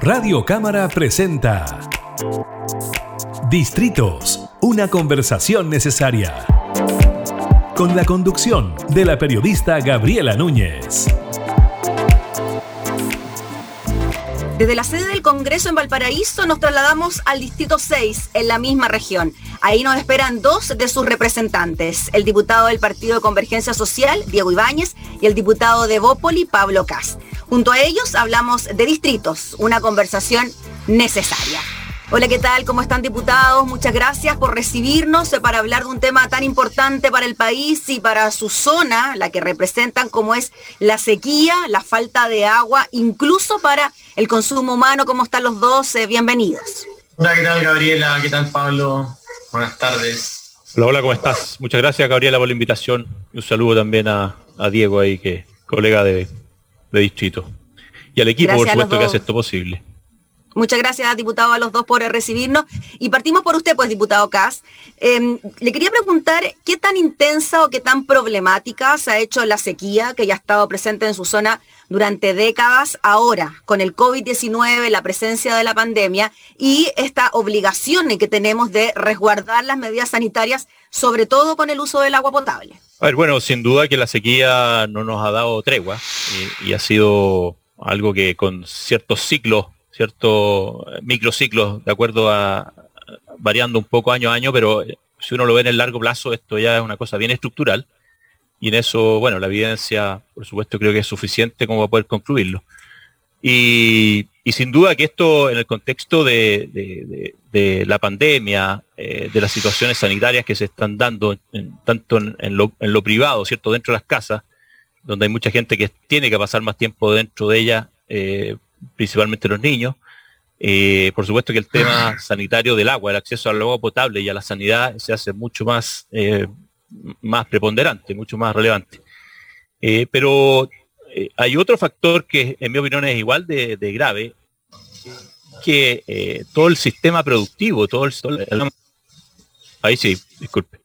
Radio Cámara presenta Distritos, una conversación necesaria. Con la conducción de la periodista Gabriela Núñez. Desde la sede del Congreso en Valparaíso nos trasladamos al Distrito 6, en la misma región. Ahí nos esperan dos de sus representantes, el diputado del Partido de Convergencia Social, Diego Ibáñez, y el diputado de Bópoli, Pablo Cas. Junto a ellos hablamos de distritos, una conversación necesaria. Hola, ¿qué tal? ¿Cómo están diputados? Muchas gracias por recibirnos para hablar de un tema tan importante para el país y para su zona, la que representan como es la sequía, la falta de agua, incluso para el consumo humano. ¿Cómo están los dos? Eh, bienvenidos. Hola, ¿qué tal Gabriela? ¿Qué tal Pablo? Buenas tardes. Hola, hola, ¿cómo estás? Muchas gracias, Gabriela, por la invitación. Y un saludo también a, Diego ahí, que colega de, distrito. Y al equipo, por supuesto, que hace esto posible. Muchas gracias, diputado, a los dos por recibirnos. Y partimos por usted, pues, diputado Cas. Em, le quería preguntar qué tan intensa o qué tan problemática se ha hecho la sequía que ya ha estado presente en su zona durante décadas, ahora con el COVID-19, la presencia de la pandemia y esta obligación que tenemos de resguardar las medidas sanitarias, sobre todo con el uso del agua potable. A ver, bueno, sin duda que la sequía no nos ha dado tregua y, ha sido algo que con ciertos ciclos, ciertos microciclos, de acuerdo a variando un poco año a año, pero si uno lo ve en el largo plazo, esto ya es una cosa bien estructural y en eso, bueno, la evidencia, por supuesto, creo que es suficiente como para poder concluirlo. Y, sin duda que esto, en el contexto de, la pandemia, eh, de las situaciones sanitarias que se están dando, tanto en, lo, privado, ¿cierto?, dentro de las casas, donde hay mucha gente que tiene que pasar más tiempo dentro de ellas, eh, principalmente los niños. Eh, por supuesto que el tema sanitario del agua, el acceso al agua potable y a la sanidad se hace mucho más más preponderante, mucho más relevante. Eh, pero eh, hay otro factor que en mi opinión es igual de, grave, que eh, todo el sistema productivo, todo el, ahí sí, disculpe.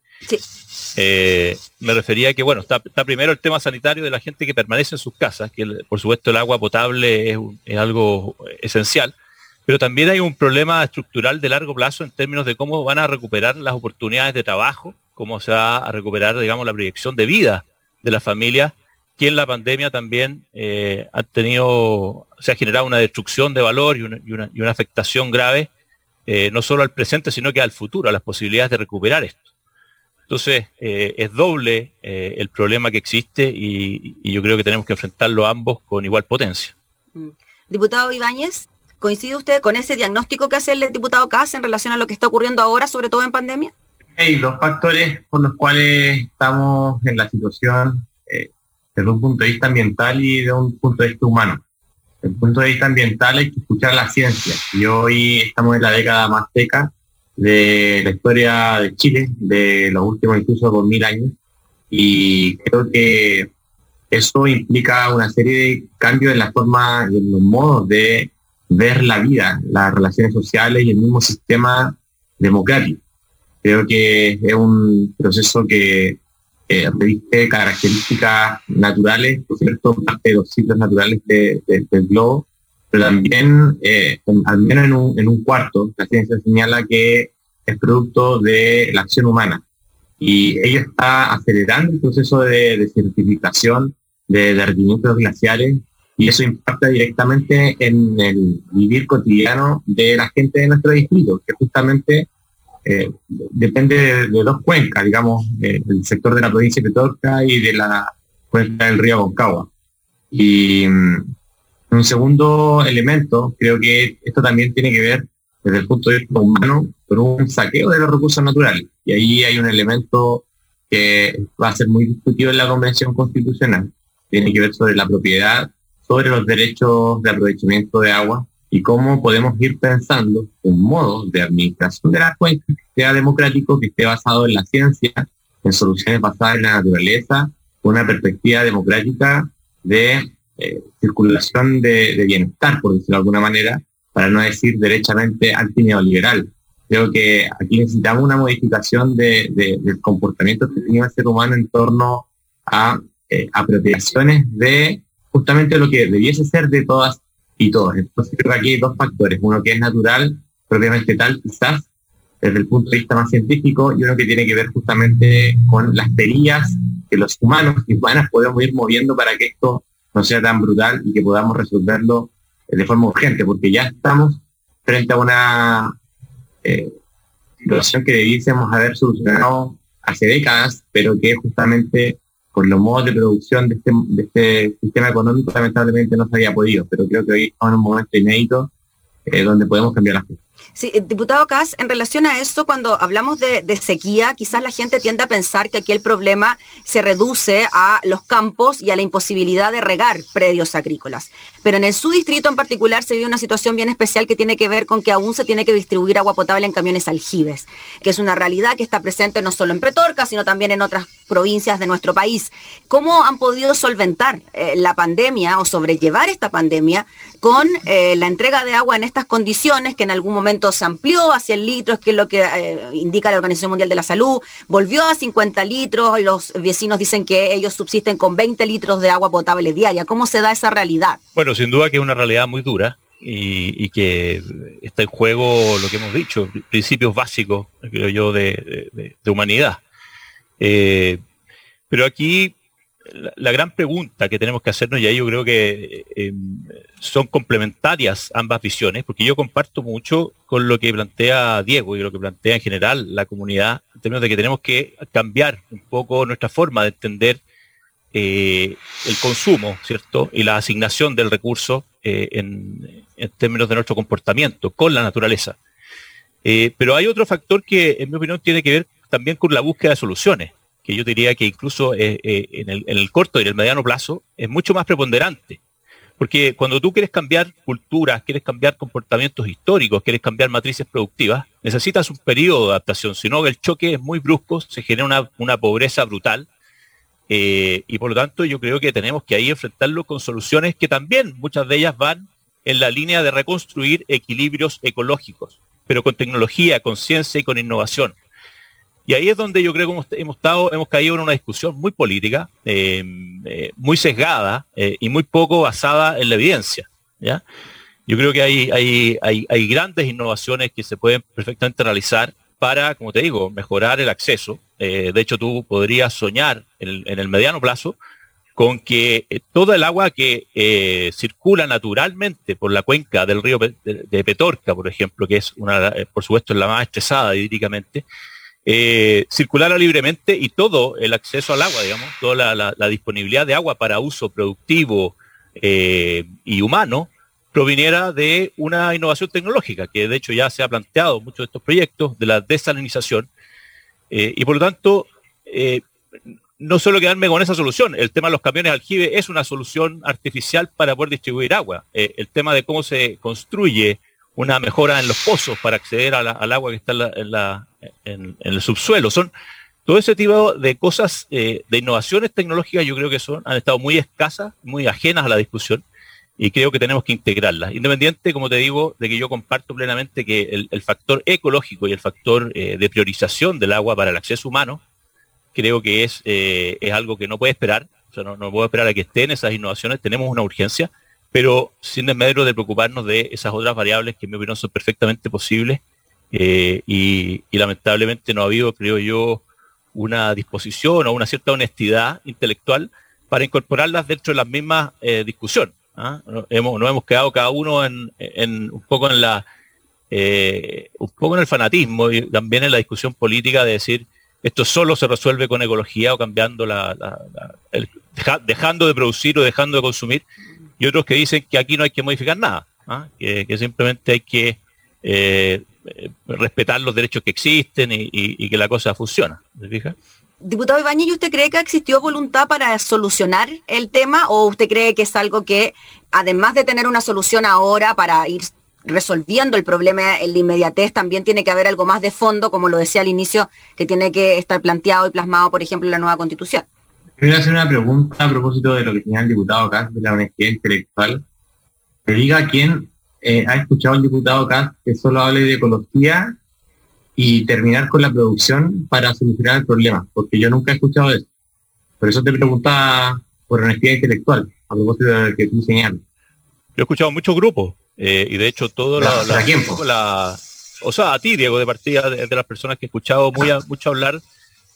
Me refería a que, bueno, está, primero el tema sanitario de la gente que permanece en sus casas, que por supuesto el agua potable es, algo esencial, pero también hay un problema estructural de largo plazo en términos de cómo van a recuperar las oportunidades de trabajo cómo se va a recuperar, digamos, la proyección de vida de la familia, que en la pandemia también eh, ha tenido, se ha generado una destrucción de valor y una, afectación grave, eh, no solo al presente, sino que al futuro, a las posibilidades de recuperar esto. Entonces, eh, es doble el problema que existe y, yo creo que tenemos que enfrentarlo ambos con igual potencia. Mm. Diputado Ibáñez, ¿coincide usted con ese diagnóstico que hace el diputado Cas en relación a lo que está ocurriendo ahora, sobre todo en pandemia? Hay dos factores por los cuales estamos en la situación eh, desde un punto de vista ambiental y de un punto de vista humano. Desde el punto de vista ambiental hay que escuchar la ciencia y hoy estamos en la década más seca de la historia de Chile, de los últimos incluso dos mil años, y creo que eso implica una serie de cambios en la forma y en los modos de ver la vida, las relaciones sociales y el mismo sistema democrático. Creo que es un proceso que eh, reviste características naturales, por cierto, parte de los ciclos naturales del globo, pero también, eh, al menos en un, en un cuarto, la ciencia señala que es producto de la acción humana. Y ello está acelerando el proceso de desertificación, de derretimientos glaciares, y eso impacta directamente en el vivir cotidiano de la gente de nuestro distrito, que justamente eh, depende de, dos cuencas, digamos, eh, el sector de la provincia de Petorca y de la cuenca del río Aconcagua. Y mm, un segundo elemento, creo que esto también tiene que ver desde el punto de vista humano con un saqueo de los recursos naturales. Y ahí hay un elemento que va a ser muy discutido en la Convención Constitucional. Tiene que ver sobre la propiedad, sobre los derechos de aprovechamiento de agua y cómo podemos ir pensando un modo de administración de la cuenca que sea democrático, que esté basado en la ciencia, en soluciones basadas en la naturaleza, con una perspectiva democrática de eh, circulación de, bienestar, por decirlo de alguna manera, para no decir derechamente antineoliberal. Creo que aquí necesitamos una modificación de, del comportamiento que tiene el ser humano en torno a eh, apropiaciones de justamente lo que debiese ser de todas y todos. Entonces creo que aquí hay dos factores, uno que es natural, propiamente tal, quizás, desde el punto de vista más científico, y uno que tiene que ver justamente con las teorías que los humanos y humanas podemos ir moviendo para que esto no sea tan brutal y que podamos resolverlo de forma urgente, porque ya estamos frente a una eh, situación que debiésemos haber solucionado hace décadas, pero que justamente por los modos de producción de este, de este sistema económico lamentablemente no se había podido, pero creo que hoy estamos en un momento inédito eh, donde podemos cambiar las cosas. Sí, eh, diputado Cas, en relación a eso, cuando hablamos de, sequía, quizás la gente tiende a pensar que aquí el problema se reduce a los campos y a la imposibilidad de regar predios agrícolas. Pero en su distrito en particular se vive una situación bien especial que tiene que ver con que aún se tiene que distribuir agua potable en camiones aljibes, que es una realidad que está presente no solo en Petorca, sino también en otras provincias de nuestro país. ¿Cómo han podido solventar eh, la pandemia o sobrellevar esta pandemia con eh, la entrega de agua en estas condiciones que en algún momento se amplió a 100 litros, que es lo que eh, indica la Organización Mundial de la Salud, volvió a 50 litros, los vecinos dicen que ellos subsisten con 20 litros de agua potable diaria. ¿Cómo se da esa realidad? Bueno, sin duda que es una realidad muy dura y, que está en juego lo que hemos dicho, principios básicos, creo yo, de, humanidad. Eh, pero aquí la, gran pregunta que tenemos que hacernos, y ahí yo creo que eh, son complementarias ambas visiones, porque yo comparto mucho con lo que plantea Diego y lo que plantea en general la comunidad, en términos de que tenemos que cambiar un poco nuestra forma de entender eh, el consumo, ¿cierto? Y la asignación del recurso eh, en, términos de nuestro comportamiento con la naturaleza. pero hay otro factor que, en mi opinión, tiene que ver también con la búsqueda de soluciones que yo diría que incluso eh, eh, en, el, corto y en el mediano plazo es mucho más preponderante. Porque cuando tú quieres cambiar culturas, quieres cambiar comportamientos históricos, quieres cambiar matrices productivas, necesitas un periodo de adaptación, si no el choque es muy brusco, se genera una, pobreza brutal eh, y por lo tanto yo creo que tenemos que ahí enfrentarlo con soluciones que también muchas de ellas van en la línea de reconstruir equilibrios ecológicos, pero con tecnología, con ciencia y con innovación. Y ahí es donde yo creo que hemos, estado, hemos caído en una discusión muy política, eh, eh, muy sesgada eh, y muy poco basada en la evidencia. ¿ya? Yo creo que hay, hay, hay, grandes innovaciones que se pueden perfectamente realizar para, como te digo, mejorar el acceso. de hecho, tú podrías soñar en el, mediano plazo con que toda el agua que circula naturalmente por la cuenca del río de, Petorca, por ejemplo, que es una, por supuesto, la más estresada hídricamente, eh, circulara libremente y todo el acceso al agua, digamos, toda la, disponibilidad de agua para uso productivo eh, y humano proviniera de una innovación tecnológica, que de hecho ya se ha planteado muchos de estos proyectos, de la desalinización, eh, y por lo tanto, no solo quedarme con esa solución, el tema de los camiones aljibe es una solución artificial para poder distribuir agua. el tema de cómo se construye una mejora en los pozos para acceder al agua que está en, el subsuelo. Son todo ese tipo de cosas, eh, de innovaciones tecnológicas, yo creo que son, han estado muy escasas, muy ajenas a la discusión, y creo que tenemos que integrarlas. Independiente, como te digo, de que yo comparto plenamente que el, factor ecológico y el factor eh, de priorización del agua para el acceso humano, creo que es, eh, es algo que no puede esperar, o sea, no, no puedo esperar a que estén esas innovaciones, tenemos una urgencia, pero sin desmedro de preocuparnos de esas otras variables que en mi opinión son perfectamente posibles eh, y, lamentablemente no ha habido, creo yo, una disposición o una cierta honestidad intelectual para incorporarlas dentro de las mismas eh, discusiones. ¿ah? Hemos, nos hemos quedado cada uno en, un poco en la eh, un poco en el fanatismo y también en la discusión política de decir esto solo se resuelve con ecología o cambiando la, dejando de producir o dejando de consumir y otros que dicen que aquí no hay que modificar nada, ¿ah? que, simplemente hay que eh, respetar los derechos que existen y, que la cosa funciona. Diputado Ibañez, ¿usted cree que existió voluntad para solucionar el tema o usted cree que es algo que, además de tener una solución ahora para ir resolviendo el problema en la inmediatez, también tiene que haber algo más de fondo, como lo decía al inicio, que tiene que estar planteado y plasmado, por ejemplo, en la nueva constitución? Quiero hacer una pregunta a propósito de lo que tenía el diputado Kass de la honestidad intelectual. Que diga quién eh, ha escuchado al diputado Kass que solo hable de ecología y terminar con la producción para solucionar el problema, porque yo nunca he escuchado eso. Por eso te preguntaba por honestidad intelectual, a propósito de lo que tú señalas. he escuchado muchos grupos eh, y de hecho todo la, la, o sea, a ti, Diego, de partida de, las personas que he escuchado muy mucho hablar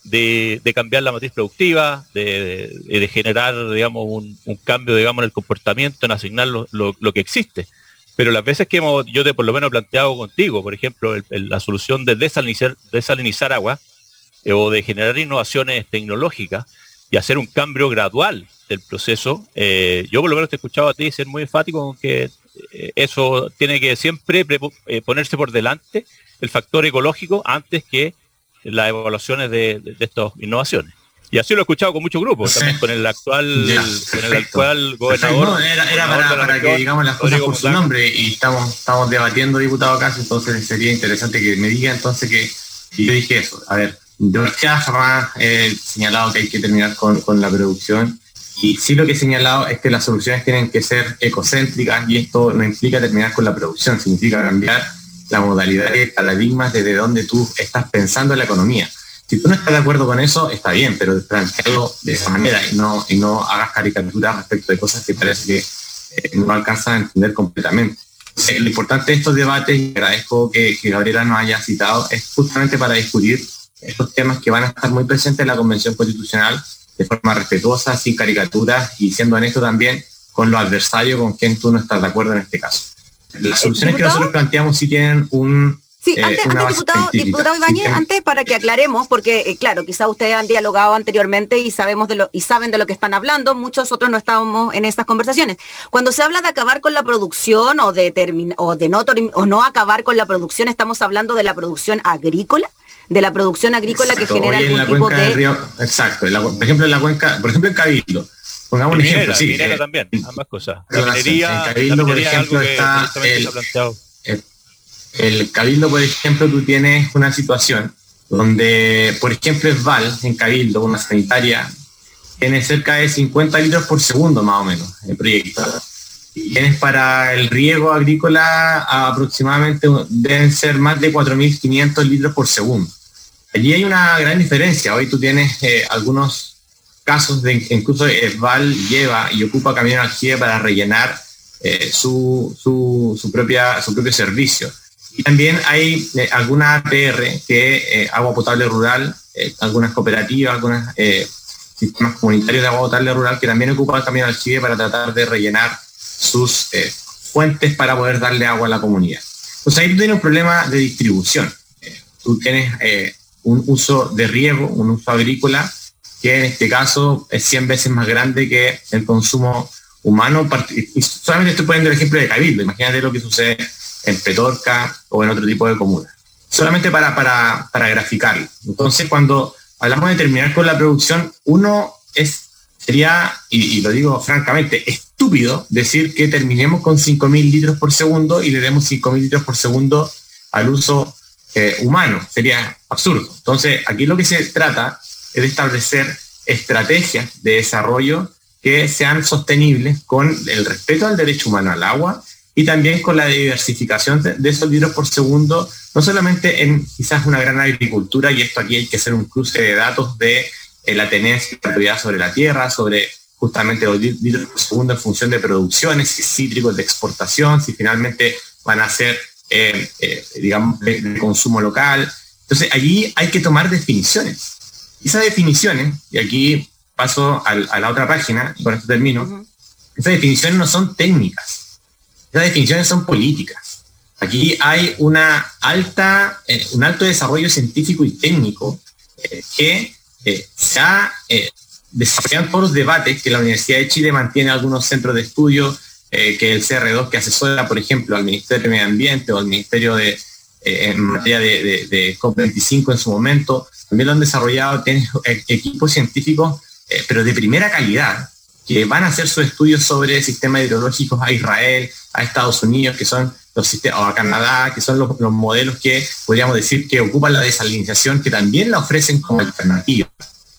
de, cambiar la matriz productiva, de, generar, digamos, un, cambio, digamos, en el comportamiento, en asignar lo, que existe. Pero las veces que hemos, yo te por lo menos planteado contigo, por ejemplo, la solución de desalinizar, desalinizar agua eh, o de generar innovaciones tecnológicas y hacer un cambio gradual del proceso, eh, yo por lo menos te he escuchado a ti ser muy enfático con que eh, eso tiene que siempre ponerse por delante el factor ecológico antes que las evaluaciones de, estas innovaciones. Y así lo he escuchado con muchos grupos, también con el actual, con el actual gobernador. era, para, que digamos las cosas por su nombre y estamos, estamos debatiendo diputado acá, entonces sería interesante que me diga entonces que y yo dije eso, a ver, yo jamás he señalado que hay que terminar con, con la producción y sí lo que he señalado es que las soluciones tienen que ser ecocéntricas y esto no implica terminar con la producción, significa cambiar la modalidad de paradigmas desde donde tú estás pensando en la economía. Si tú no estás de acuerdo con eso, está bien, pero plantearlo de esa manera y no, y no hagas caricaturas respecto de cosas que parece que eh, no alcanzan a entender completamente. lo importante de estos debates, y agradezco que, que Gabriela nos haya citado, es justamente para discutir estos temas que van a estar muy presentes en la Convención Constitucional de forma respetuosa, sin caricaturas y siendo honesto también con los adversarios con quien tú no estás de acuerdo en este caso. Las soluciones que nosotros planteamos sí tienen un, Sí, eh, antes, diputado, diputado Ibáñez, antes para que aclaremos, porque eh, claro, quizá ustedes han dialogado anteriormente y sabemos de lo, y saben de lo que están hablando, muchos otros no estábamos en estas conversaciones. Cuando se habla de acabar con la producción o de o de no o no acabar con la producción, estamos hablando de la producción agrícola, de la producción agrícola que genera algún tipo de. exacto, por ejemplo en la cuenca, por ejemplo en Cabildo, Pongamos un ejemplo, sí. Eh, también, ambas cosas. La minería, en Cabildo, por ejemplo, está el, el, Cabildo, por ejemplo, tú tienes una situación donde, por ejemplo, Esval, en Cabildo, una sanitaria, tiene cerca de 50 litros por segundo, más o menos, el proyecto. Y tienes para el riego agrícola aproximadamente deben ser más de 4.500 litros por segundo. Allí hay una gran diferencia. Hoy tú tienes eh, algunos casos de incluso Val lleva y ocupa camión energía para rellenar eh, su, su, propia, su propio servicio. Y también hay eh, alguna APR, que eh, agua potable rural, algunas cooperativas, algunos sistemas comunitarios de agua potable rural que también ocupan el camión aljibe para tratar de rellenar sus fuentes para poder darle agua a la comunidad. Pues ahí tú tienes un problema de distribución. tú tienes un uso de riego, un uso agrícola que en este caso es 100 veces más grande que el consumo humano. Y solamente estoy poniendo el ejemplo de Cabildo, imagínate lo que sucede en Petorca o en otro tipo de comunas. Solamente para, para, para graficarlo. Entonces, cuando hablamos de terminar con la producción, uno es, sería, y, lo digo francamente, estúpido decir que terminemos con 5.000 litros por segundo y le demos 5.000 litros por segundo al uso eh, humano. Sería absurdo. Entonces, aquí lo que se trata es establecer estrategias de desarrollo que sean sostenibles con el respeto al derecho humano al agua y también con la diversificación de esos litros por segundo, no solamente en quizás una gran agricultura, y esto aquí hay que hacer un cruce de datos de eh, la tenencia y la sobre la tierra, sobre justamente los litros por segundo en función de producciones, si cítricos de exportación, si finalmente van a ser, eh, eh, digamos, de consumo local. Entonces, allí hay que tomar definiciones. Esas definiciones, y aquí paso a, la otra página, y con esto termino, esas definiciones no son técnicas, esas definiciones son políticas. Aquí hay una alta, eh, un alto desarrollo científico y técnico eh, que eh, se ha desarrollado todos los debates que la Universidad de Chile mantiene algunos centros de estudio, que el CR2 que asesora, por ejemplo, al Ministerio de Medio Ambiente o al Ministerio de, en materia de, de COP25 en su momento, también lo han desarrollado, tienen e-, equipos científicos, eh, pero de primera calidad, que van a hacer sus estudios sobre sistemas hidrológicos a Israel, a Estados Unidos, que son los sistemas, o a Canadá, que son los, modelos que podríamos decir que ocupan la desalinización, que también la ofrecen como alternativa.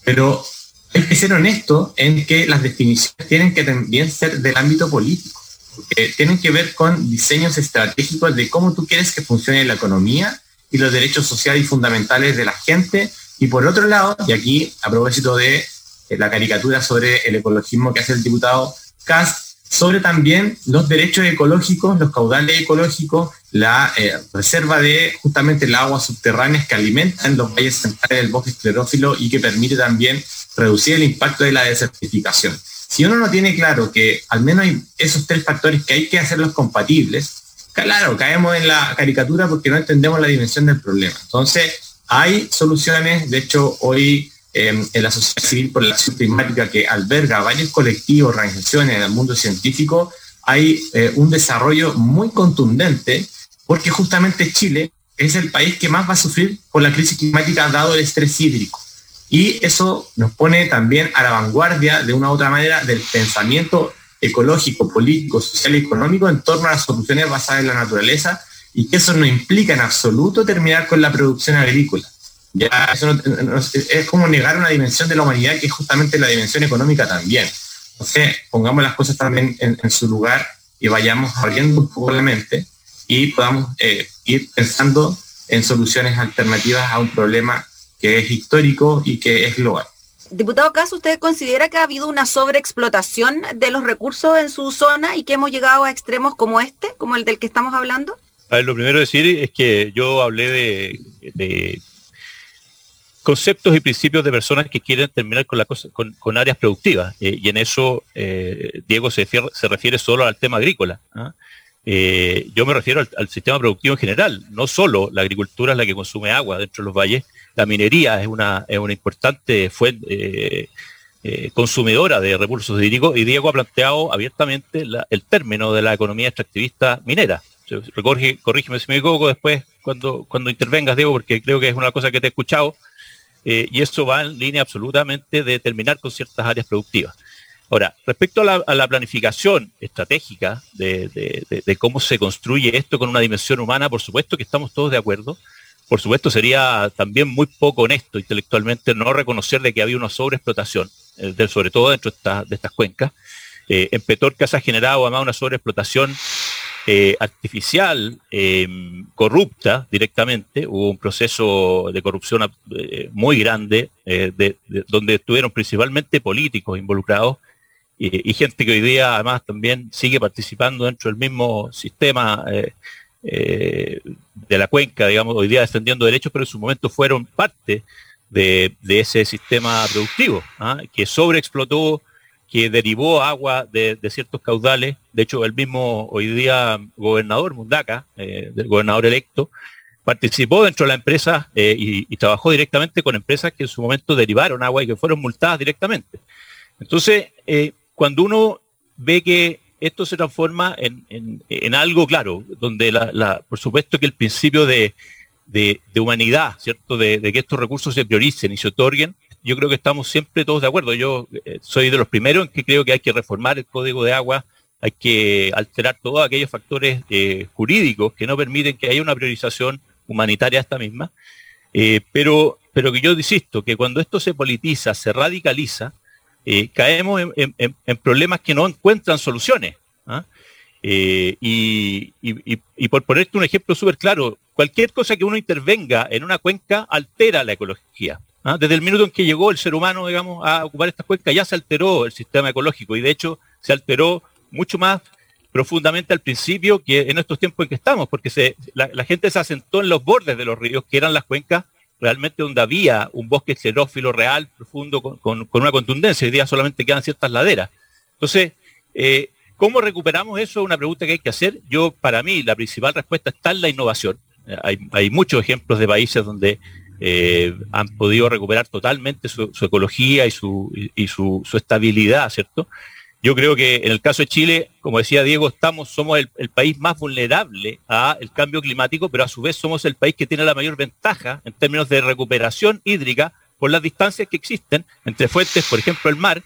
Pero hay que ser honesto en que las definiciones tienen que también ser del ámbito político, porque tienen que ver con diseños estratégicos de cómo tú quieres que funcione la economía y los derechos sociales y fundamentales de la gente y por otro lado, y aquí a propósito de eh, la caricatura sobre el ecologismo que hace el diputado Cast, sobre también los derechos ecológicos, los caudales ecológicos, la eh, reserva de justamente el agua subterráneas que alimentan los valles centrales del bosque esclerófilo y que permite también reducir el impacto de la desertificación. Si uno no tiene claro que al menos hay esos tres factores que hay que hacerlos compatibles, claro, caemos en la caricatura porque no entendemos la dimensión del problema. Entonces, hay soluciones, de hecho, hoy em, en la sociedad civil por la acción climática que alberga varios colectivos, organizaciones en el mundo científico, hay eh, un desarrollo muy contundente porque justamente Chile es el país que más va a sufrir por la crisis climática dado el estrés hídrico. Y eso nos pone también a la vanguardia de una u otra manera del pensamiento ecológico, político, social y económico en torno a las soluciones basadas en la naturaleza y que eso no implica en absoluto terminar con la producción agrícola. Ya es como negar una dimensión de la humanidad que es justamente la dimensión económica también. Entonces, pongamos las cosas también en, su lugar y vayamos abriendo un poco la mente y podamos eh, ir pensando en soluciones alternativas a un problema que es histórico y que es global. Diputado Caso, ¿usted considera que ha habido una sobreexplotación de los recursos en su zona y que hemos llegado a extremos como este, como el del que estamos hablando? A ver, lo primero decir es que yo hablé de, conceptos y principios de personas que quieren terminar con, la cosa, con, áreas productivas. Eh, y en eso eh, Diego se, se, refiere solo al tema agrícola. ¿ah? Eh, yo me refiero al, sistema productivo en general, no solo la agricultura es la que consume agua dentro de los valles, la minería es una, es una importante fuente eh, eh, consumidora de recursos hídricos y Diego ha planteado abiertamente el término de la economía extractivista minera. corrígeme si me equivoco después cuando, cuando intervengas, Diego, porque creo que es una cosa que te he escuchado, y eso va en línea absolutamente de terminar con ciertas áreas productivas. Ahora, respecto a la, planificación estratégica de, cómo se construye esto con una dimensión humana, por supuesto que estamos todos de acuerdo. Por supuesto sería también muy poco honesto intelectualmente no reconocer de que había una sobreexplotación, eh, sobre todo dentro de, estas cuencas. Eh, en Petorca se ha generado además una sobreexplotación eh, artificial, corrupta directamente. Hubo un proceso de corrupción muy grande, donde estuvieron principalmente políticos involucrados y, gente que hoy día además también sigue participando dentro del mismo sistema eh, eh, de la cuenca, digamos, hoy día defendiendo derechos, pero en su momento fueron parte de, ese sistema productivo, ¿ah? que sobreexplotó, que derivó agua de, ciertos caudales. De hecho, el mismo hoy día gobernador Mundaca, eh, del gobernador electo, participó dentro de la empresa y, y, trabajó directamente con empresas que en su momento derivaron agua y que fueron multadas directamente. Entonces, cuando uno ve que esto se transforma en, algo claro, donde la, por supuesto que el principio de, humanidad, ¿cierto? De, que estos recursos se prioricen y se otorguen, yo creo que estamos siempre todos de acuerdo. Yo eh, soy de los primeros en que creo que hay que reformar el código de agua, hay que alterar todos aquellos factores eh, jurídicos que no permiten que haya una priorización humanitaria esta misma. Eh, pero, pero que yo insisto, que cuando esto se politiza, se radicaliza, eh, caemos en, problemas que no encuentran soluciones. ¿ah? Eh, y, por ponerte un ejemplo súper claro, cualquier cosa que uno intervenga en una cuenca altera la ecología. ¿ah? Desde el minuto en que llegó el ser humano, digamos, a ocupar esta cuenca, ya se alteró el sistema ecológico y de hecho se alteró mucho más profundamente al principio que en estos tiempos en que estamos, porque la, la gente se asentó en los bordes de los ríos, que eran las cuencas realmente donde había un bosque xerófilo real, profundo, con, una contundencia. Hoy día solamente quedan ciertas laderas. Entonces, eh, ¿cómo recuperamos eso? Es una pregunta que hay que hacer. Yo, para mí, la principal respuesta está en la innovación. Hay, muchos ejemplos de países donde eh, han podido recuperar totalmente su, ecología y su, su, estabilidad, ¿cierto? Yo creo que en el caso de Chile, como decía Diego, estamos, somos el, país más vulnerable al cambio climático, pero a su vez somos el país que tiene la mayor ventaja en términos de recuperación hídrica por las distancias que existen entre fuentes, por ejemplo, el mar,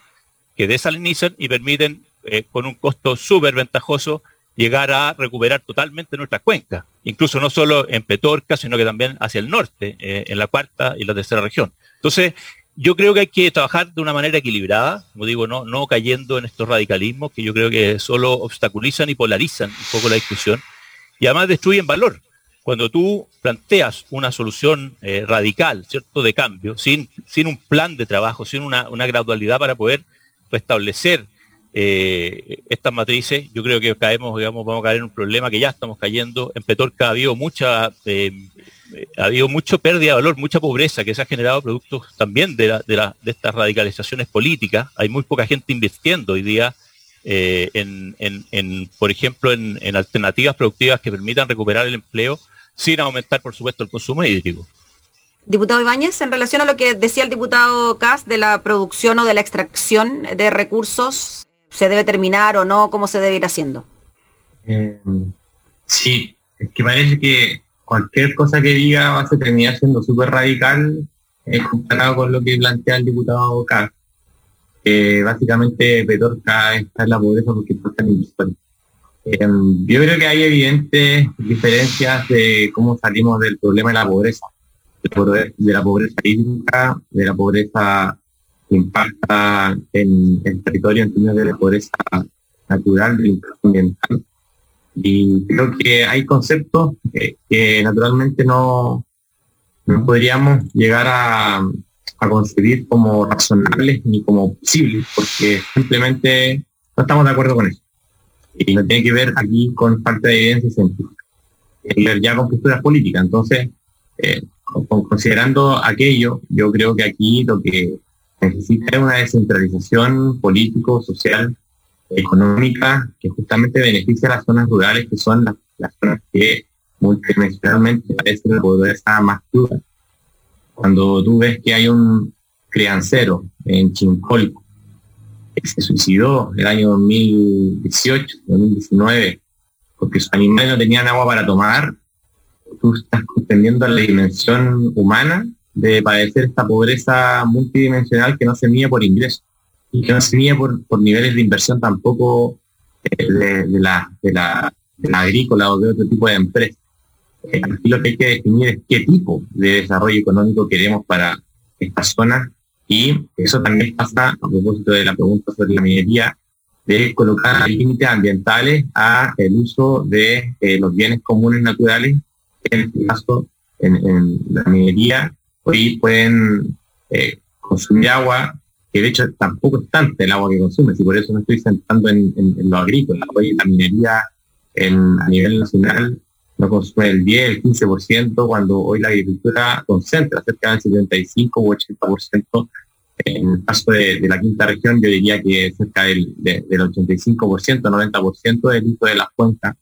que desalinizan y permiten, eh, con un costo súper ventajoso, llegar a recuperar totalmente nuestras cuencas, incluso no solo en Petorca, sino que también hacia el norte, eh, en la cuarta y la tercera región. Entonces, yo creo que hay que trabajar de una manera equilibrada, como digo, no, cayendo en estos radicalismos que yo creo que solo obstaculizan y polarizan un poco la discusión y además destruyen valor. Cuando tú planteas una solución eh, radical, ¿cierto?, de cambio, sin, sin un plan de trabajo, sin una, gradualidad para poder restablecer eh, estas matrices, yo creo que caemos, digamos, vamos a caer en un problema que ya estamos cayendo. En Petorca ha habido mucha, eh, ha habido mucho pérdida de valor, mucha pobreza que se ha generado productos también de, de, estas radicalizaciones políticas. Hay muy poca gente invirtiendo hoy día eh, en, por ejemplo, en, en alternativas productivas que permitan recuperar el empleo sin aumentar, por supuesto, el consumo hídrico. Diputado Ibáñez, en relación a lo que decía el diputado Cas de la producción o de la extracción de recursos se debe terminar o no? ¿Cómo se debe ir haciendo? Eh, sí, es que parece que cualquier cosa que diga va a terminar siendo súper radical eh, comparado con lo que plantea el diputado K. Que básicamente Petorca está en la pobreza porque está en eh, yo creo que hay evidentes diferencias de cómo salimos del problema de la pobreza, de la pobreza hídrica, de la pobreza impacta en el territorio en términos de la pobreza natural, del ambiental. Y creo que hay conceptos que, naturalmente no, no podríamos llegar a, a concebir como razonables ni como posibles, porque simplemente no estamos de acuerdo con eso. Y no tiene que ver aquí con falta de evidencia científica, ver ya con posturas políticas. Entonces, eh, considerando aquello, yo creo que aquí lo que necesita una descentralización político, social, económica, que justamente beneficia a las zonas rurales, que son las, zonas que multidimensionalmente parece la pobreza más cruda. Cuando tú ves que hay un criancero en Chincol que se suicidó el año 2018, 2019, porque sus animales no tenían agua para tomar, tú estás comprendiendo la dimensión humana de padecer esta pobreza multidimensional que no se mide por ingresos y que no se mide por, niveles de inversión tampoco eh, de, la, de, la, agrícola o de otro tipo de empresa. Eh, aquí lo que hay que definir es qué tipo de desarrollo económico queremos para esta zona y eso también pasa a propósito de la pregunta sobre la minería de colocar límites ambientales a el uso de eh, los bienes comunes naturales, en este caso en la minería hoy pueden eh, consumir agua, que de hecho tampoco es tanto el agua que consumen, y por eso no estoy sentando en, lo agrícola. Hoy la minería a nivel nacional no consume el 10, el 15%, cuando hoy la agricultura concentra cerca del 75 u 80%. En el caso de, la quinta región, yo diría que cerca del, del 85%, 90% del uso de las cuencas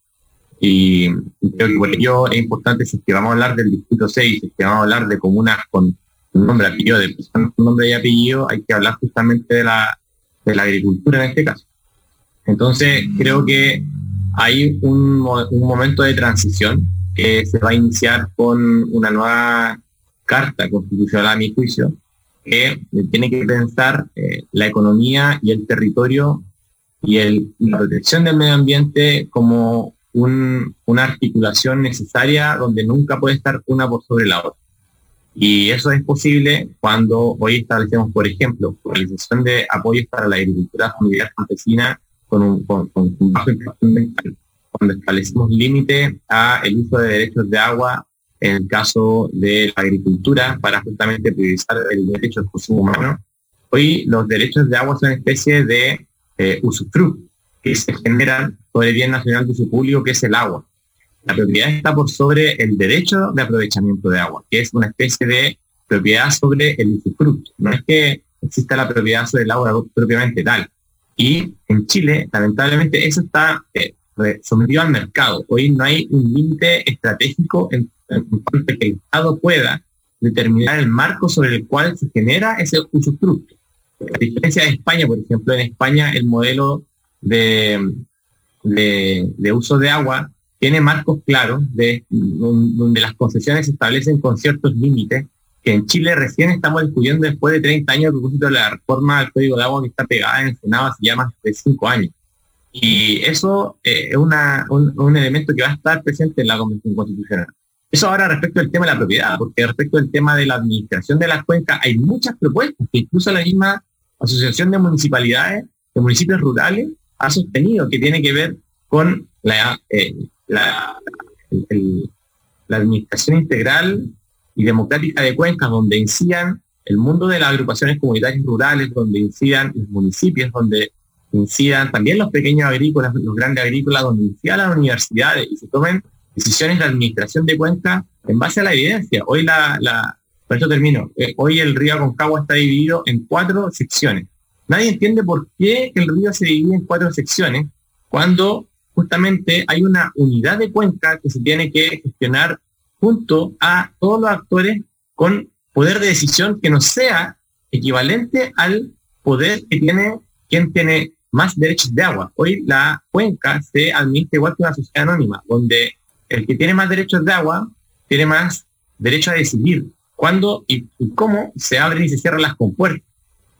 y creo que por ello es importante, si vamos a hablar del distrito 6, si es que vamos a hablar de comunas con nombre, apellido, de personas con nombre y apellido, hay que hablar justamente de la, de la agricultura en este caso. Entonces, creo que hay un, momento de transición que se va a iniciar con una nueva carta constitucional a mi juicio, que tiene que pensar eh, la economía y el territorio y el, la protección del medio ambiente como una articulación necesaria donde nunca puede estar una por sobre la otra. Y eso es posible cuando hoy establecemos, por ejemplo, realización de apoyos para la agricultura familiar campesina con un, con, bajo impacto ambiental. Cuando establecemos límite a el uso de derechos de agua en el caso de la agricultura para justamente priorizar el derecho al consumo humano. Hoy los derechos de agua son especie de eh, usufructo que se generan por el bien nacional de su público, que es el agua. La propiedad está por sobre el derecho de aprovechamiento de agua, que es una especie de propiedad sobre el usufructo. No es que exista la propiedad sobre el agua propiamente tal. Y en Chile, lamentablemente, eso está eh, sometido al mercado. Hoy no hay un límite estratégico en, cuanto a que el Estado pueda determinar el marco sobre el cual se genera ese usufructo. A diferencia de España, por ejemplo, en España el modelo de, de, uso de agua tiene marcos claros de donde las concesiones establecen con ciertos límites que en Chile recién estamos discutiendo después de 30 años a propósito de la reforma al código de agua que está pegada en el Senado hace ya más de 5 años. Y eso eh, es una, un, elemento que va a estar presente en la Convención Constitucional. Eso ahora respecto al tema de la propiedad, porque respecto al tema de la administración de las cuencas hay muchas propuestas que incluso la misma Asociación de Municipalidades, de Municipios Rurales, ha sostenido, que tiene que ver con la, eh, la, administración integral y democrática de cuencas, donde incidan el mundo de las agrupaciones comunitarias rurales, donde incidan los municipios, donde incidan también los pequeños agrícolas, los grandes agrícolas, donde incidan las universidades y se tomen decisiones de administración de cuenca en base a la evidencia. Hoy la, la por eso termino, eh, hoy el río Aconcagua está dividido en cuatro secciones. Nadie entiende por qué el río se divide en cuatro secciones cuando justamente hay una unidad de cuenca que se tiene que gestionar junto a todos los actores con poder de decisión que no sea equivalente al poder que tiene quien tiene más derechos de agua. Hoy la cuenca se administra igual que una sociedad anónima, donde el que tiene más derechos de agua tiene más derecho a decidir cuándo y, cómo se abren y se cierran las compuertas.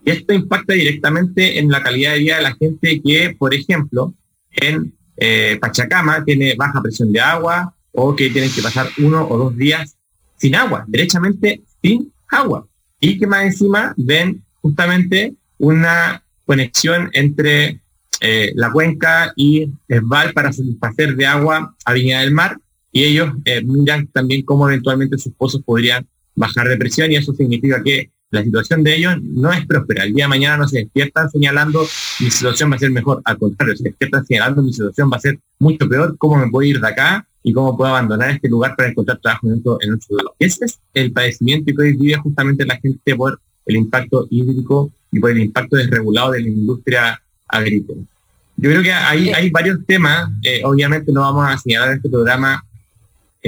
Y esto impacta directamente en la calidad de vida de la gente que, por ejemplo, en eh, Pachacama tiene baja presión de agua o que tienen que pasar uno o dos días sin agua, derechamente sin agua. Y que más encima ven justamente una conexión entre eh, la cuenca y Esval para satisfacer de agua a Viña del Mar y ellos eh, miran también cómo eventualmente sus pozos podrían bajar de presión y eso significa que la situación de ellos no es próspera. El día de mañana no se despiertan señalando mi situación va a ser mejor. Al contrario, se despiertan señalando mi situación va a ser mucho peor. ¿Cómo me puedo ir de acá? y cómo puedo abandonar este lugar para encontrar trabajo en otro, en otro lado. Ese es el padecimiento que hoy vive justamente la gente por el impacto hídrico y por el impacto desregulado de la industria agrícola. Yo creo que hay, hay varios temas, eh, obviamente no vamos a señalar en este programa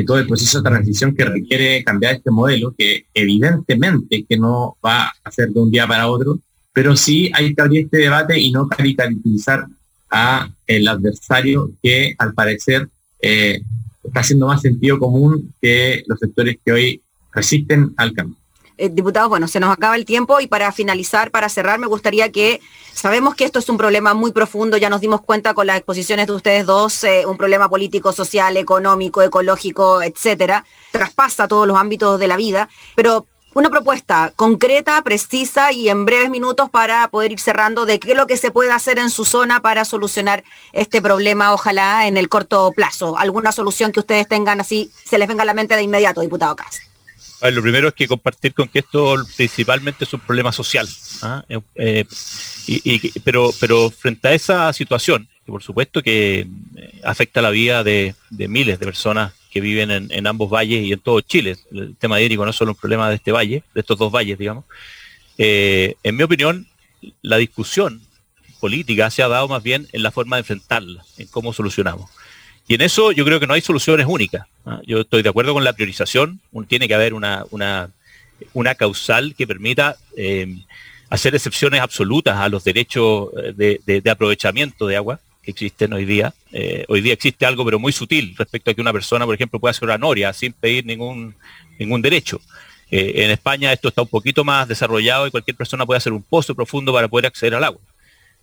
todo el proceso de transición que requiere cambiar este modelo, que evidentemente que no va a ser de un día para otro, pero sí hay que abrir este debate y no caricaturizar a el adversario que al parecer eh, está haciendo más sentido común que los sectores que hoy resisten al cambio. Eh, diputados, bueno, se nos acaba el tiempo y para finalizar, para cerrar, me gustaría que sabemos que esto es un problema muy profundo, ya nos dimos cuenta con las exposiciones de ustedes dos, eh, un problema político, social, económico, ecológico, etcétera, traspasa todos los ámbitos de la vida, pero una propuesta concreta, precisa y en breves minutos para poder ir cerrando de qué es lo que se puede hacer en su zona para solucionar este problema, ojalá en el corto plazo. ¿Alguna solución que ustedes tengan así, se les venga a la mente de inmediato, diputado Cas? Lo primero es que compartir con que esto principalmente es un problema social. ¿ah? Eh, eh, y, pero, pero frente a esa situación, que por supuesto que eh, afecta la vida de miles de personas que viven en, ambos valles y en todo Chile. El tema hídrico no es solo un problema de este valle, de estos dos valles, digamos. Eh, en mi opinión, la discusión política se ha dado más bien en la forma de enfrentarla, en cómo solucionamos. Y en eso yo creo que no hay soluciones únicas. Yo estoy de acuerdo con la priorización, tiene que haber una, una, causal que permita eh, hacer excepciones absolutas a los derechos eh, de aprovechamiento de agua existen hoy día. Eh, hoy día existe algo, pero muy sutil, respecto a que una persona, por ejemplo, pueda hacer una noria sin pedir ningún, ningún derecho. En España esto está un poquito más desarrollado y cualquier persona puede hacer un pozo profundo para poder acceder al agua.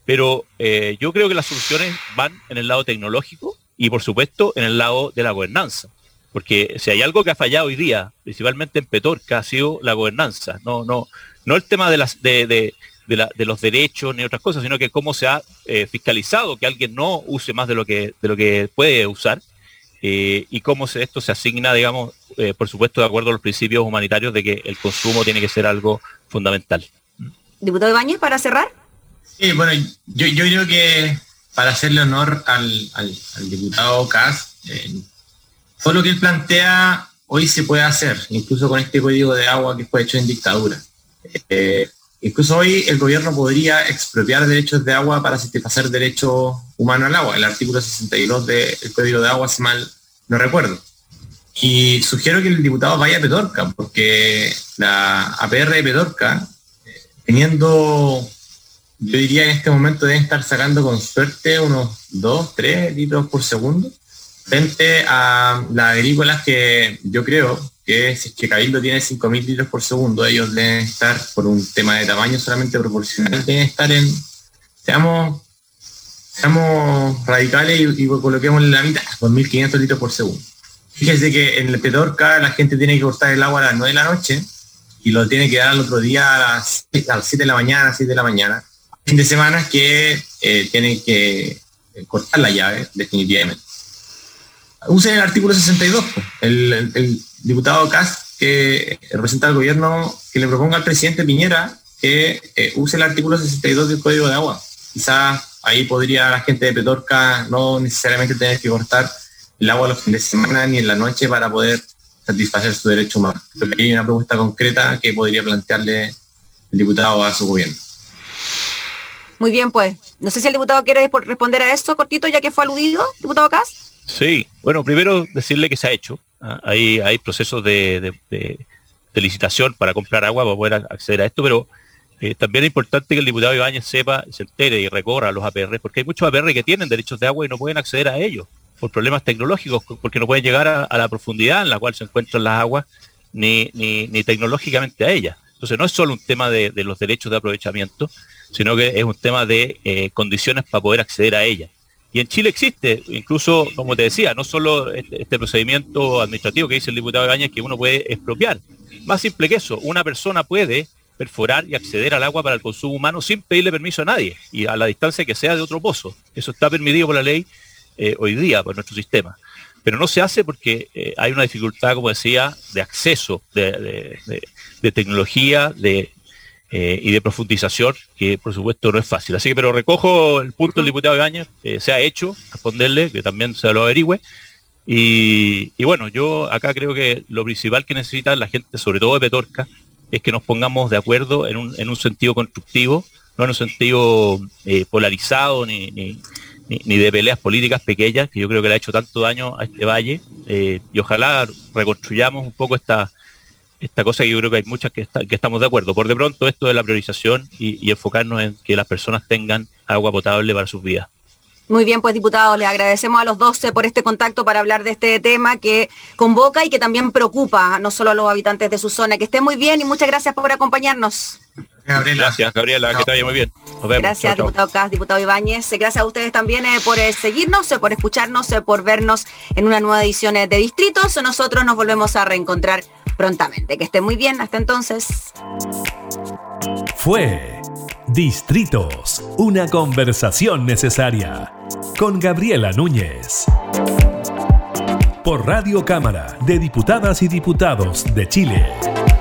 Pero yo creo que las soluciones van en el lado tecnológico y, por supuesto, en el lado de la gobernanza. Porque si hay algo que ha fallado hoy día, principalmente en Petorca, ha sido la gobernanza. No, no, no el tema de, las, de, de, los derechos ni otras cosas, sino que cómo se ha eh, fiscalizado que alguien no use más de lo que, de lo que puede usar eh, y cómo se, esto se asigna, digamos, eh, por supuesto, de acuerdo a los principios humanitarios de que el consumo tiene que ser algo fundamental. Diputado Ibáñez, para cerrar. Sí, bueno, yo, creo que para hacerle honor al, diputado Cas, todo lo que él plantea hoy se puede hacer, incluso con este código de agua que fue hecho en dictadura. Incluso hoy el gobierno podría expropiar derechos de agua para satisfacer derecho humano al agua, el artículo 62 del Código de Agua, si mal no recuerdo. Y sugiero que el diputado vaya a Petorca, porque la APR de Petorca, teniendo, yo diría en este momento deben estar sacando con suerte unos 2, 3 litros por segundo, frente a las agrícolas que yo creo que si es que Cabildo tiene 5.000 litros por segundo, ellos deben estar, por un tema de tamaño solamente proporcional, deben estar en, seamos, seamos radicales y, coloquemos en la mitad, con 1.500 litros por segundo. Fíjense que en el Petorca la gente tiene que cortar el agua a las 9 de la noche y lo tiene que dar al otro día a las, 7 de la mañana, a las 7 de la mañana. Fin de semana que eh, tienen que eh, cortar la llave definitivamente usen el artículo 62. El, diputado Cas, que representa al gobierno, que le proponga al presidente Piñera que eh, use el artículo 62 del Código de Agua. Quizá ahí podría la gente de Petorca no necesariamente tener que cortar el agua los fines de semana ni en la noche para poder satisfacer su derecho humano. hay una propuesta concreta que podría plantearle el diputado a su gobierno. Muy bien, pues. No sé si el diputado quiere responder a esto cortito, ya que fue aludido, diputado Cas. Sí, bueno, primero decirle que se ha hecho. Ah, hay, hay procesos de, licitación para comprar agua para poder acceder a esto, pero eh, también es importante que el diputado Ibáñez sepa, se entere y recorra los APR, porque hay muchos APR que tienen derechos de agua y no pueden acceder a ellos por problemas tecnológicos, porque no pueden llegar a, la profundidad en la cual se encuentran las aguas, ni, ni, tecnológicamente a ellas. Entonces no es solo un tema de, los derechos de aprovechamiento, sino que es un tema de eh, condiciones para poder acceder a ellas. Y en Chile existe, incluso, como te decía, no solo este, este procedimiento administrativo que dice el diputado Gañez que uno puede expropiar. Más simple que eso, una persona puede perforar y acceder al agua para el consumo humano sin pedirle permiso a nadie y a la distancia que sea de otro pozo. Eso está permitido por la ley eh, hoy día por nuestro sistema. Pero no se hace porque eh, hay una dificultad, como decía, de acceso, de, tecnología, de eh, y de profundización, que por supuesto no es fácil. Así que, pero recojo el punto del diputado Gaña, se ha hecho, responderle, que también se lo averigüe. Y, bueno, yo acá creo que lo principal que necesita la gente, sobre todo de Petorca, es que nos pongamos de acuerdo en un, en un sentido constructivo, no en un sentido eh, polarizado ni, ni, ni, de peleas políticas pequeñas, que yo creo que le ha hecho tanto daño a este valle, eh, y ojalá reconstruyamos un poco esta, esta cosa que yo creo que hay muchas que, que estamos de acuerdo. Por de pronto esto de la priorización y, enfocarnos en que las personas tengan agua potable para sus vidas. Muy bien, pues diputado, le agradecemos a los 12 por este contacto para hablar de este tema que convoca y que también preocupa no solo a los habitantes de su zona. Que esté muy bien y muchas gracias por acompañarnos. Gracias, Gabriela, que te vaya muy bien. Gracias, diputado Cas, diputado Ibáñez. Gracias a ustedes también eh, por eh, seguirnos, eh, por escucharnos, por vernos en una nueva edición de Distritos. Nosotros nos volvemos a reencontrar prontamente. Que esté muy bien, hasta entonces. Fue Distritos, una conversación necesaria con Gabriela Núñez. Por Radio Cámara de Diputadas y Diputados de Chile.